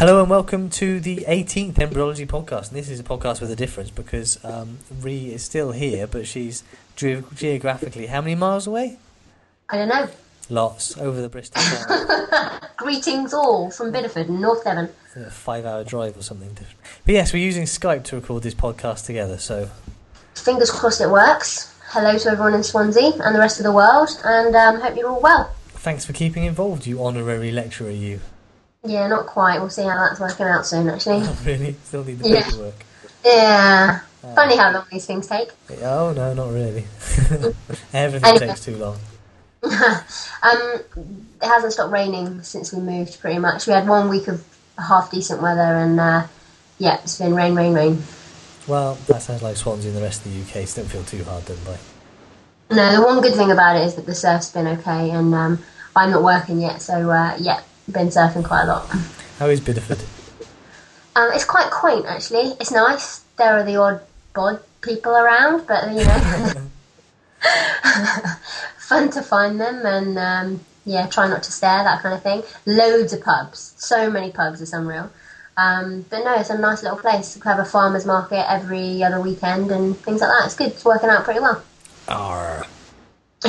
Hello and welcome to the 18th Embryology podcast. And this is a podcast with a difference because um, Ree is still here, but she's ge- geographically how many miles away? I don't know. Lots over the Bristol Greetings all from Bideford in North Devon. a five-hour drive or something different. But yes, we're using Skype to record this podcast together. So Fingers crossed it works. Hello to everyone in Swansea and the rest of the world, and um, hope you're all well. thanks for keeping involved, you honorary lecturer. You Yeah, not quite. We'll see how that's working out soon, actually. not really still need the Yeah. paperwork. Yeah. Funny how long these things take. Oh no, not really. Everything Anyway. takes too long. Um, it hasn't stopped raining since we moved, pretty much. We had one week of half decent weather, and uh, yeah, it's been rain, rain, rain. Well, that sounds like Swansea and the rest of the UK. So don't feel too hard done by. No, the one good thing about it is that the surf's been okay, and um, I'm not working yet, so uh, yeah, been surfing quite a lot. How is Bideford? Um, it's quite quaint, actually. It's nice. There are the odd bod people around, but you know, fun to find them and um, yeah, try not to stare, that kind of thing. Loads of pubs, so many pubs, it's unreal. Um, but no, it's a nice little place. We have a farmers market every other weekend and things like that. It's good. It's working out pretty well. Arr.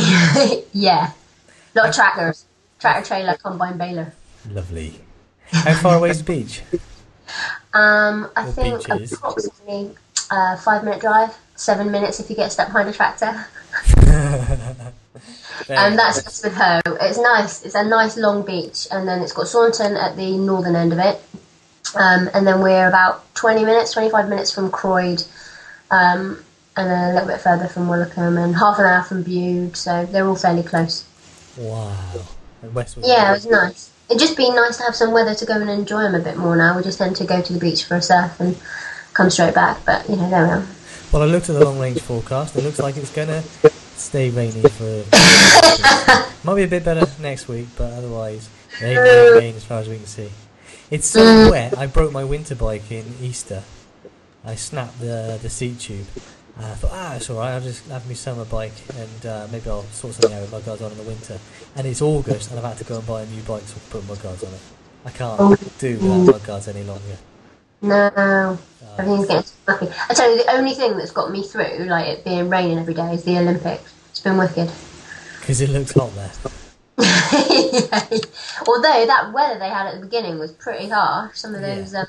yeah, a lot of tractors, tractor trailer, combine baler. Lovely. How far away is the beach? Um, I Or think beaches. approximately uh, five minute drive, seven minutes if you get stuck behind a tractor. And that's just with her. It's nice. It's a nice long beach, and then it's got Saunton at the northern end of it. Um, and then we're about 20 minutes, 25 minutes from Croyde, um, and then a little bit further from Woolacombe, and half an hour from Bude, so they're all fairly close. Wow. Westwood. Yeah, it was nice. It'd just be nice to have some weather to go and enjoy them a bit more now. We just tend to go to the beach for a surf and come straight back, but you know, there we are. Well, I looked at the long range forecast. It looks like it's gonna stay rainy for. Might be a bit better next week, but otherwise, rain, rain, rain as far as we can see. It's so mm. wet. I broke my winter bike in Easter. I snapped the the seat tube. And I thought, ah, it's alright. I'll just have my summer bike, and uh, maybe I'll sort something out with mudguards on in the winter. And it's August, and I've had to go and buy a new bike so I put mudguards on it. I can't do without mudguards any longer. No, everything's getting lucky. I tell you, the only thing that's got me through, like it being raining every day, is the Olympics. It's been wicked. Because it looks hot there. Although that weather they had at the beginning was pretty harsh. Some of Yeah. those um,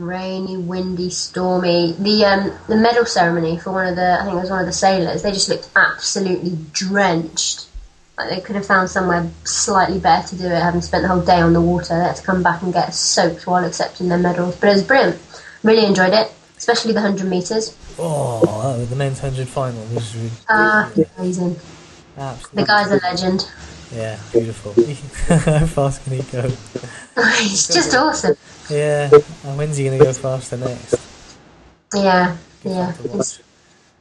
rainy, windy, stormy. The um, the medal ceremony for one of the, I think it was one of the sailors. They just looked absolutely drenched. Like they could have found somewhere slightly better to do it, having spent the whole day on the water. They had to come back and get soaked while accepting their medals. But it was brilliant. Really enjoyed it, especially the hundred meters. Oh, the men's hundred final was really Ah, amazing. absolutely. The guy's a legend. Yeah, beautiful. How fast can he go? He's just awesome. Yeah, and when's he going to go faster next? Yeah, yeah. fun to It's- watch.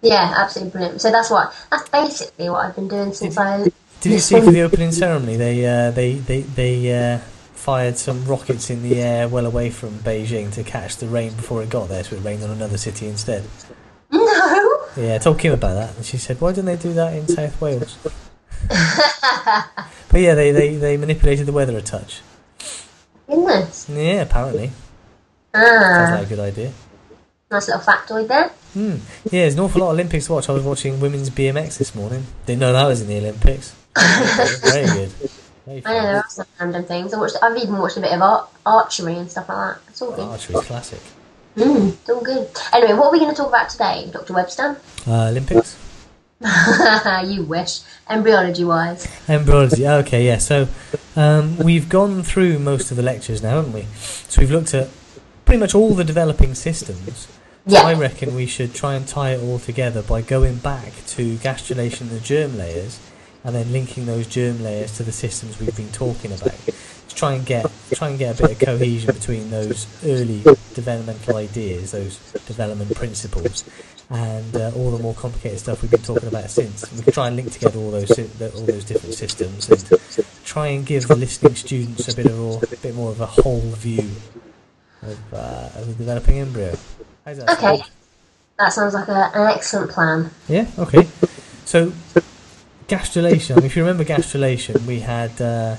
Yeah, absolutely brilliant. So that's what that's basically what I've been doing since I. Did you see for the opening ceremony? They uh, they they they uh, fired some rockets in the air well away from Beijing to catch the rain before it got there, so it rained on another city instead. No. Yeah, I told Kim about that, and she said, "Why didn't they do that in South Wales?" But yeah, they, they, they manipulated the weather a touch. Goodness. Yeah, apparently. Sounds like a good idea. nice little factoid there. Hmm. Yeah, there's an awful lot of Olympics to watch. I was watching women's BMX this morning. Didn't know that was in the Olympics. Very good. Very I know there are some random things. I watched. I've even watched a bit of art, archery and stuff like that. It's all good. Archery's classic. Mm, it's all good. Anyway, what are we going to talk about today, Dr. Webster? Uh, Olympics? you wish. Embryology wise. Embryology. Okay, yeah. So um, we've gone through most of the lectures now, haven't we? So we've looked at pretty much all the developing systems. I reckon we should try and tie it all together by going back to gastrulation and the germ layers, and then linking those germ layers to the systems we've been talking about. To try and get try and get a bit of cohesion between those early developmental ideas, those development principles, and uh, all the more complicated stuff we've been talking about since. We can try and link together all those all those different systems and try and give the listening students a bit of a, a bit more of a whole view of, uh, of the developing embryo. How's that Okay. sound? That sounds like a, an excellent plan. Yeah. Okay. So gastrulation. I mean, if you remember gastrulation, we had uh,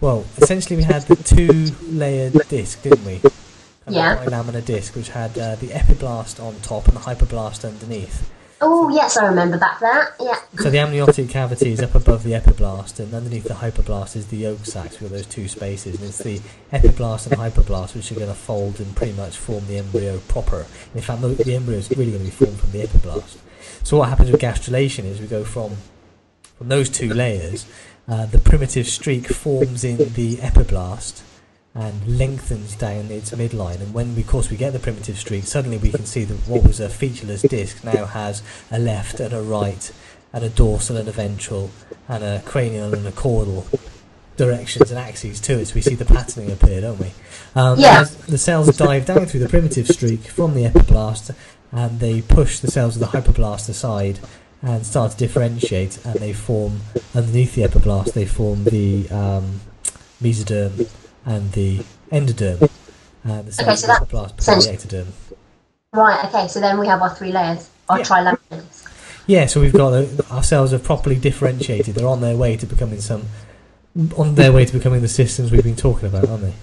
Well, essentially we had the two-layered disc, didn't we? Of Yeah. Laminar disc, which had uh, the epiblast on top and the hypoblast underneath. Oh yes, I remember back there. Yeah. So the amniotic cavity is up above the epiblast, and underneath the hypoblast is the yolk sacs with those two spaces, and it's the epiblast and hypoblast which are going to fold and pretty much form the embryo proper. In fact, the the embryo is really going to be formed from the epiblast. So what happens with gastrulation is we go from from those two layers, uh, the primitive streak forms in the epiblast and lengthens down its midline. And when, we, of course, we get the primitive streak, suddenly we can see that what was a featureless disc now has a left and a right, and a dorsal and a ventral, and a cranial and a caudal directions and axes to it. So we see the patterning appear, don't we? Um, Yeah. The cells dive down through the primitive streak from the epiblast, and they push the cells of the hypoblast aside and start to differentiate, and they form underneath the epiblast. They form the um, mesoderm and the endoderm. And the Okay, so that the epiblast become the ectoderm. Right. Okay. So then we have our three layers, our Yeah. Yeah, so we've got the, our cells are properly differentiated. They're on their way to becoming some, on their way to becoming the systems we've been talking about, aren't they?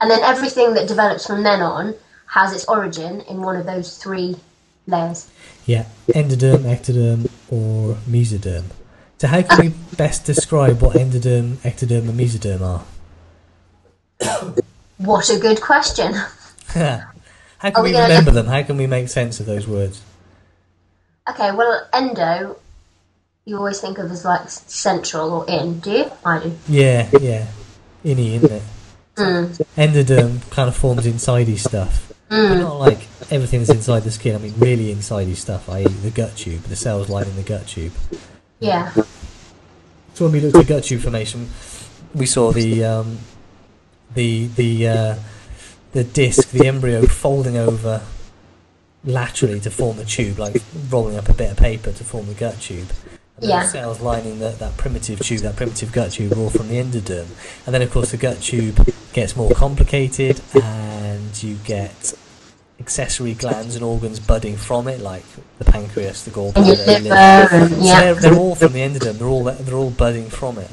And then everything that develops from then on has its origin in one of those three layers. Yeah, endoderm, ectoderm, or mesoderm. So how can we best describe what endoderm, ectoderm, and mesoderm are? What a good question. how can we we remember them? How can we make sense of those words? Okay, well, endo, you always think of as like central or in, do you? I do. Yeah, yeah, innie, isn't it? Mm. Endoderm kind of forms insidey stuff. Mm. not like everything that's inside the skin. I mean, really insidey stuff, i.e., the gut tube, the cells lining the gut tube. Yeah. So when we looked at gut tube formation, we saw the um, the the uh, the disc, the embryo folding over laterally to form a tube, like rolling up a bit of paper to form the gut tube. And Yeah. the cells lining that, that primitive tube, that primitive gut tube, all from the endoderm. And then, of course, the gut tube gets more complicated, and you get accessory glands and organs budding from it, like the pancreas, the And gallbladder, liver, liver. and So they're, they're all from the endoderm. They're all they're all budding from it.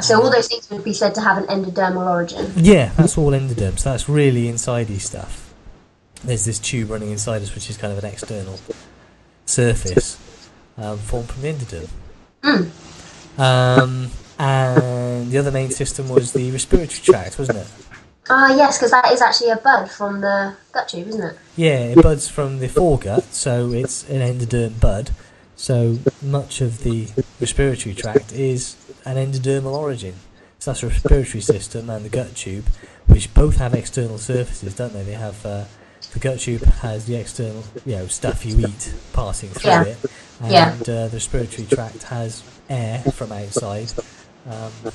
So all those things would be said to have an endodermal origin. Yeah, that's all endoderm. So that's really insidey stuff. There's this tube running inside us, which is kind of an external surface um, formed from the endoderm. Mm. Um, and the other main system was the respiratory tract, wasn't it? Ah, yes, because that is actually a bud from the gut tube, isn't it? Yeah, it buds from the foregut, so it's an endoderm bud. So much of the respiratory tract is an endodermal origin. So that's the respiratory system and the gut tube, which both have external surfaces, don't they? They have uh, the gut tube has the external, you know, stuff you eat passing through Yeah. it, and Yeah. uh, the respiratory tract has air from outside um,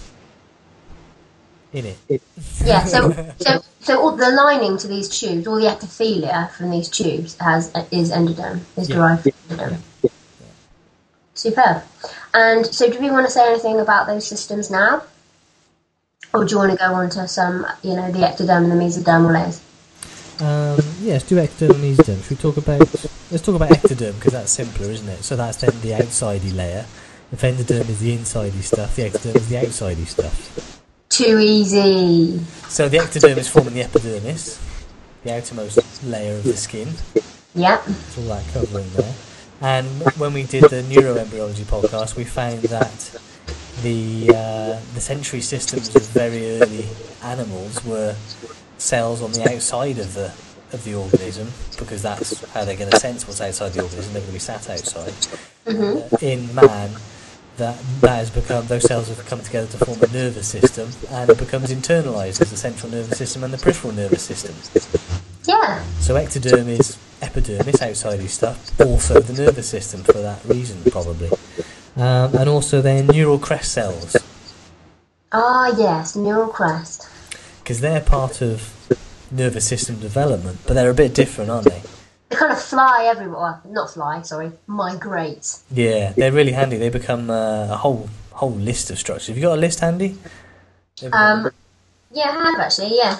in it. Yeah. So, so, so all the lining to these tubes, all the epithelia from these tubes, has is endoderm, is Yeah. derived from endoderm. Superb. And so, do we want to say anything about those systems now, or do you want to go on to some, you know, the ectoderm and the mesodermal layers? Um, yes, do ectoderm and mesoderm. Should we talk about? Let's talk about ectoderm because that's simpler, isn't it? So that's then the outsidey layer. If endoderm is the insidey stuff, the ectoderm is the outsidey stuff. Too easy. So the ectoderm is forming the epidermis, the outermost layer of the skin. Yep. It's all that covering there. And when we did the neuroembryology podcast, we found that the uh, the sensory systems of very early animals were cells on the outside of the of the organism because that's how they're going to sense what's outside the organism. They're going to be sat outside. hmm Uh, in man, that that has become those cells have come together to form a nervous system, and it becomes internalized as the central nervous system and the peripheral nervous system. Yeah. So ectoderm is epidermis, outside outsidey stuff, also the nervous system for that reason, probably. Um, and also then neural crest cells, Ah, yes, neural crest. because they're part of nervous system development, but they're a bit different, aren't they? They kind of fly everywhere. Not fly, sorry. Migrate. Yeah, they're really handy. They become uh, a whole whole list of structures. Have you got a list handy? Um, yeah, I have actually. Yeah,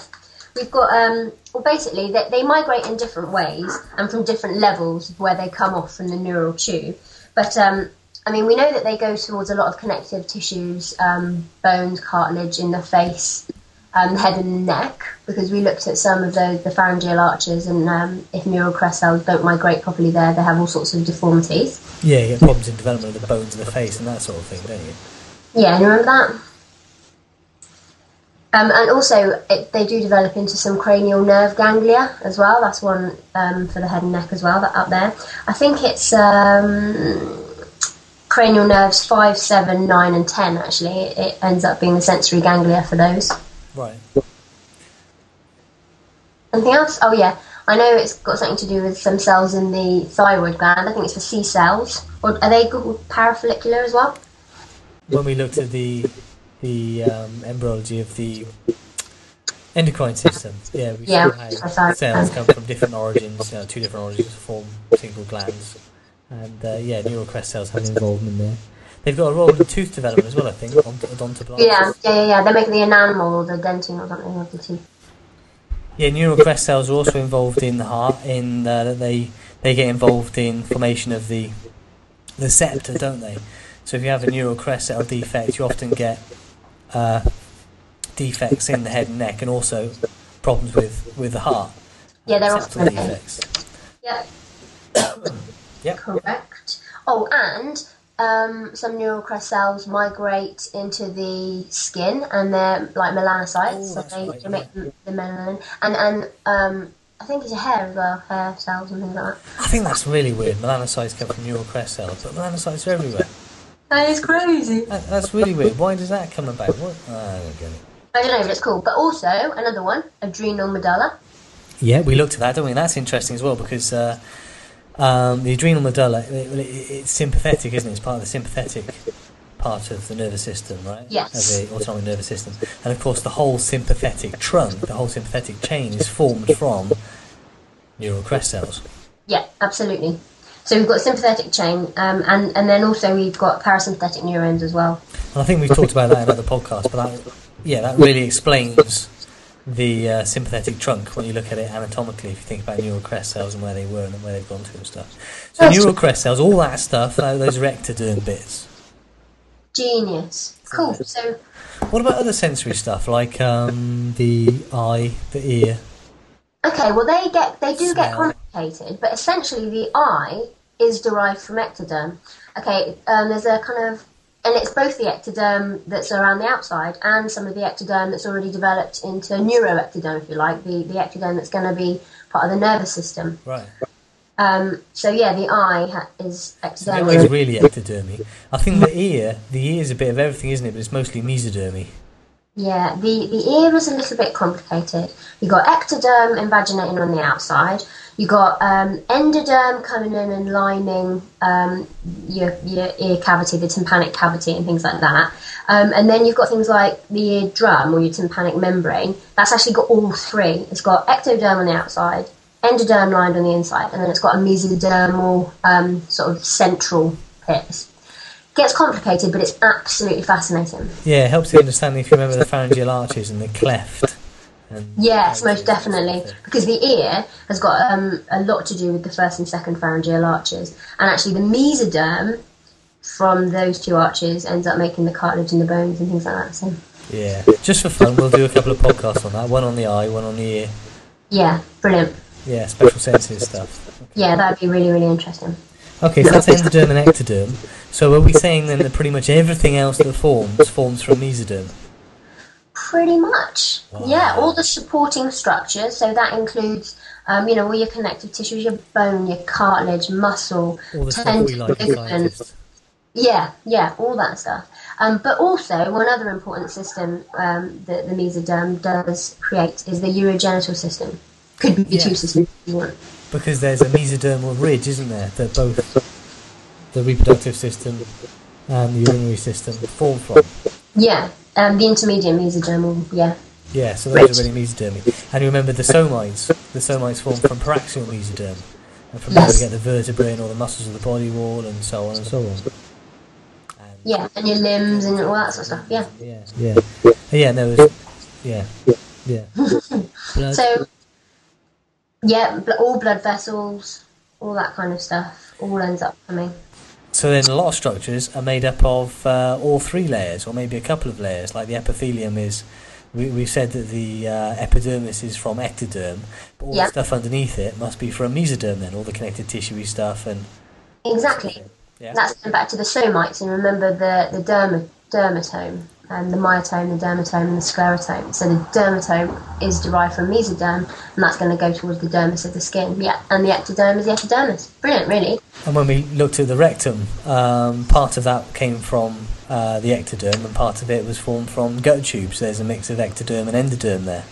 we've got. Um, well, basically, they, they migrate in different ways and from different levels of where they come off from the neural tube. But um, I mean, we know that they go towards a lot of connective tissues, um, bones, cartilage in the face, um, head and neck, because we looked at some of those, the pharyngeal arches, and um, if neural crest cells don't migrate properly there, they have all sorts of deformities. Yeah, you get problems in development of the bones of the face and that sort of thing, don't you? Yeah, you remember that? Um, and also, it, they do develop into some cranial nerve ganglia as well. That's one um, for the head and neck as well, that up there. I think it's um, cranial nerves 5, 7, 9, and 10, actually. It ends up being the sensory ganglia for those. Right. Anything else? Oh, yeah. I know it's got something to do with some cells in the thyroid gland. I think it's the C cells. Or are they called parafollicular as well? When we looked at the the um, embryology of the endocrine system, yeah, we Yeah, saw how cells come from different origins, you know, two different origins to form single glands, and uh, yeah, neural crest cells have an involvement there. They've got a role in tooth development as well, I think, ont- odontoblasts. Yeah, yeah, yeah, yeah. They make the enamel or the dentin or something of the teeth. Yeah, neural crest cells are also involved in the heart. In uh, that they they get involved in formation of the the septa, don't they? So if you have a neural crest cell defect, you often get uh, defects in the head and neck, and also problems with with the heart. Yeah, they're often defects. Yeah, Yep. correct. Oh, and um, some neural crest cells migrate into the skin, and they're like melanocytes, Oh, so they, right, they make the the melanin. And and um, I think it's a hair as well, hair cells and things like that. I think that's really weird. Melanocytes come from neural crest cells, but melanocytes are everywhere. That is crazy. That, that's really weird. Why does that come about? What? I don't get it. I don't know, but it's cool. But also another one, adrenal medulla. Yeah, we looked at that, don't we? And that's interesting as well because uh, um, the adrenal medulla, it, it, it's sympathetic, isn't it? It's part of the sympathetic part of the nervous system, right? Yes. Of the autonomic nervous system. And of course, the whole sympathetic trunk, the whole sympathetic chain is formed from neural crest cells. Yeah, absolutely. So we've got sympathetic chain, um, and and then also we've got parasympathetic neurons as well. And I think we've talked about that in other podcasts, but that, yeah, that really explains the uh, sympathetic trunk when you look at it anatomically. If you think about neural crest cells and where they were and where they've gone to and stuff. So Yes. neural crest cells, all that stuff, those are ectoderm bits. Genius. Cool. So What about other sensory stuff like um, the eye, the ear? Okay, well they get they do get complicated, but essentially the eye is derived from ectoderm. Okay, um, there's a kind of and it's both the ectoderm that's around the outside and some of the ectoderm that's already developed into neuroectoderm, if you like, the, the ectoderm that's going to be part of the nervous system. Right. Um, so yeah, the eye ha- is So the eye is ectoderm. really ectodermy. I think the ear, the ear is a bit of everything, isn't it? But it's mostly mesodermy. Yeah, the, the ear is a little bit complicated. You've got ectoderm invaginating on the outside. You've got um, endoderm coming in and lining um, your, your ear cavity, the tympanic cavity, and things like that. Um, and then you've got things like the eardrum or your tympanic membrane. That's actually got all three. It's got ectoderm on the outside, endoderm lined on the inside, and then it's got a mesodermal um, sort of central bit. Gets complicated, but it's absolutely fascinating. Yeah, it helps you understand if you remember the pharyngeal arches and the cleft. And Yes, most definitely. Because the ear has got um, a lot to do with the first and second pharyngeal arches. And actually, the mesoderm from those two arches ends up making the cartilage and the bones and things like that. So, Yeah, just for fun, we'll do a couple of podcasts on that. One on the eye, one on the ear. yeah, brilliant. Yeah, special senses stuff. Yeah, that'd be really, really interesting. Okay, so that's endoderm and ectoderm. So are we saying then that pretty much everything else that forms forms from mesoderm? Pretty much. Wow. Yeah, all the supporting structures. So that includes, um, you know, all your connective tissues, your bone, your cartilage, muscle, All the stuff that we like. Yeah, yeah, all that stuff. Um, but also, one other important system um, that the mesoderm does create is the urogenital system. Could be Yeah. two systems if you want. Because there's a mesodermal ridge, isn't there, that both the reproductive system and the urinary system form from. Yeah, um, the intermediate mesodermal, yeah. Yeah, so those are really mesodermy. And you remember the somites. The somites form from paraxial mesoderm. And from there we get the vertebrae and all the muscles of the body wall and so on and so on. And Yeah, and your limbs and all that sort of stuff, yeah. Yeah, yeah. Yeah, no, it's, yeah, yeah. So, yeah, bl- all blood vessels, all that kind of stuff, all ends up coming. So then, a lot of structures are made up of uh, all three layers, or maybe a couple of layers. Like the epithelium is, we we said that the uh, epidermis is from ectoderm, but all Yeah. the stuff underneath it must be from mesoderm. Then all the connective tissue stuff and Exactly. yeah, That's going back to the somites, and remember the the derma, dermatome, and the myotome, the dermatome, and the sclerotome. So the dermatome is derived from mesoderm, and that's going to go towards the dermis of the skin. Yeah, and the ectoderm is the epidermis. Brilliant, really. And when we looked at the rectum, um, part of that came from uh, the ectoderm, and part of it was formed from gut tubes. There's a mix of ectoderm and endoderm there.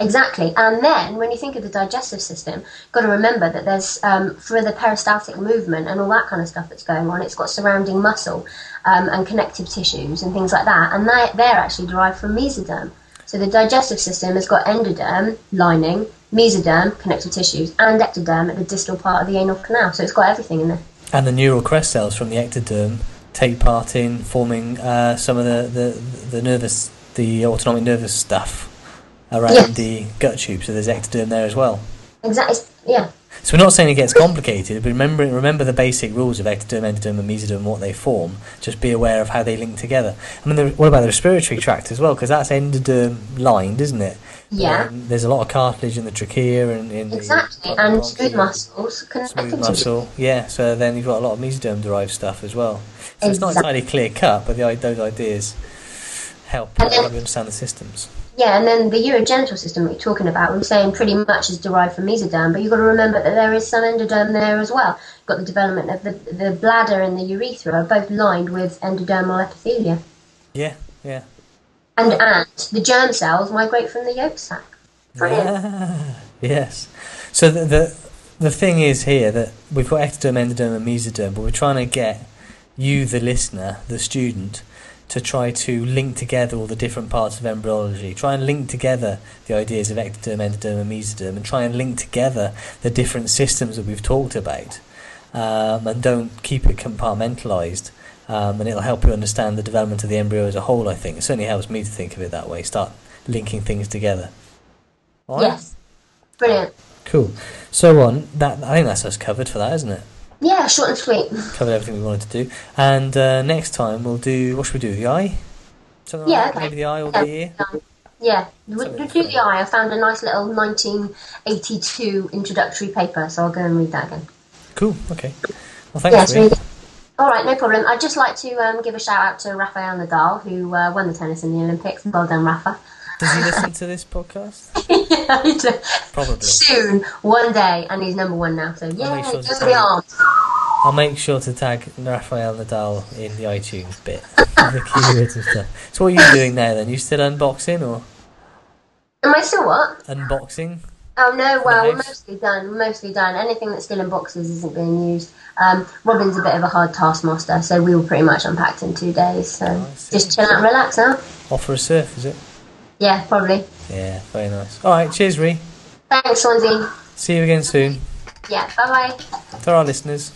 Exactly. And then when you think of the digestive system, you've got to remember that there's um, for the peristaltic movement and all that kind of stuff that's going on, it's got surrounding muscle um, and connective tissues and things like that, and they, they're actually derived from mesoderm. So the digestive system has got endoderm lining, mesoderm connective tissues, and ectoderm at the distal part of the anal canal. So it's got everything in there. And the neural crest cells from the ectoderm take part in forming uh, some of the, the, the nervous, the autonomic nervous stuff around the gut tube. So there's ectoderm there as well. Exactly. Yeah. So we're not saying it gets complicated, but remember remember the basic rules of ectoderm, endoderm, and mesoderm, what they form. Just be aware of how they link together. I mean, the, what about the respiratory tract as well? Because that's endoderm lined, isn't it? Yeah. Um, there's a lot of cartilage in the trachea and in Exactly. the And smooth muscles Smooth muscle, yeah. So then you've got a lot of mesoderm derived stuff as well. So it's not entirely clear cut, but the, those ideas help you understand the systems. Yeah, and then the urogenital system you're talking about, we're saying pretty much is derived from mesoderm, but you've got to remember that there is some endoderm there as well. You've got the development of the, the bladder and the urethra are both lined with endodermal epithelia. Yeah, yeah. And, and the germ cells migrate from the yolk sac. Brilliant. Ah, yes. So the, the the thing is here that we've got ectoderm, endoderm, and mesoderm, but we're trying to get you, the listener, the student, to try to link together all the different parts of embryology. Try and link together the ideas of ectoderm, endoderm, and mesoderm, and try and link together the different systems that we've talked about, um, and don't keep it compartmentalized. Um, and it'll help you understand the development of the embryo as a whole. I think it certainly helps me to think of it that way. Start linking things together. Right? Yes. Brilliant. Cool. So on that, I think that's us covered for that, isn't it? Yeah, short and sweet. Covered everything we wanted to do. And uh, next time we'll do what should we do? The eye? Something Yeah, like okay. Maybe the eye or Yeah. the ear? Yeah, we Something we do the eye. I found a nice little 1982 introductory paper, so I'll go and read that again. Cool. Okay. Well, thanks, Ree. really. All right, no problem. I'd just like to um, give a shout out to Rafael Nadal, who uh, won the tennis in the Olympics. Well done, Rafa. Does he listen to this podcast? yeah, he does. Probably. Soon, one day, and he's number one now. So yeah, sure go the arms. I'll make sure to tag Rafael Nadal in the iTunes bit. the keywords and stuff. So what are you doing now then? You still unboxing or Am I still what? unboxing? Oh no, well, we're mostly done. We're mostly done. Anything that's still in boxes isn't being used. Um, Robin's a bit of a hard taskmaster, so we were pretty much unpacked in two days. So Oh, just chill out and relax now. Off for a surf, is it? Yeah, probably. Yeah, very nice. Alright, cheers Ree. Thanks, Swansea. See you again soon. Yeah, bye bye. To our listeners.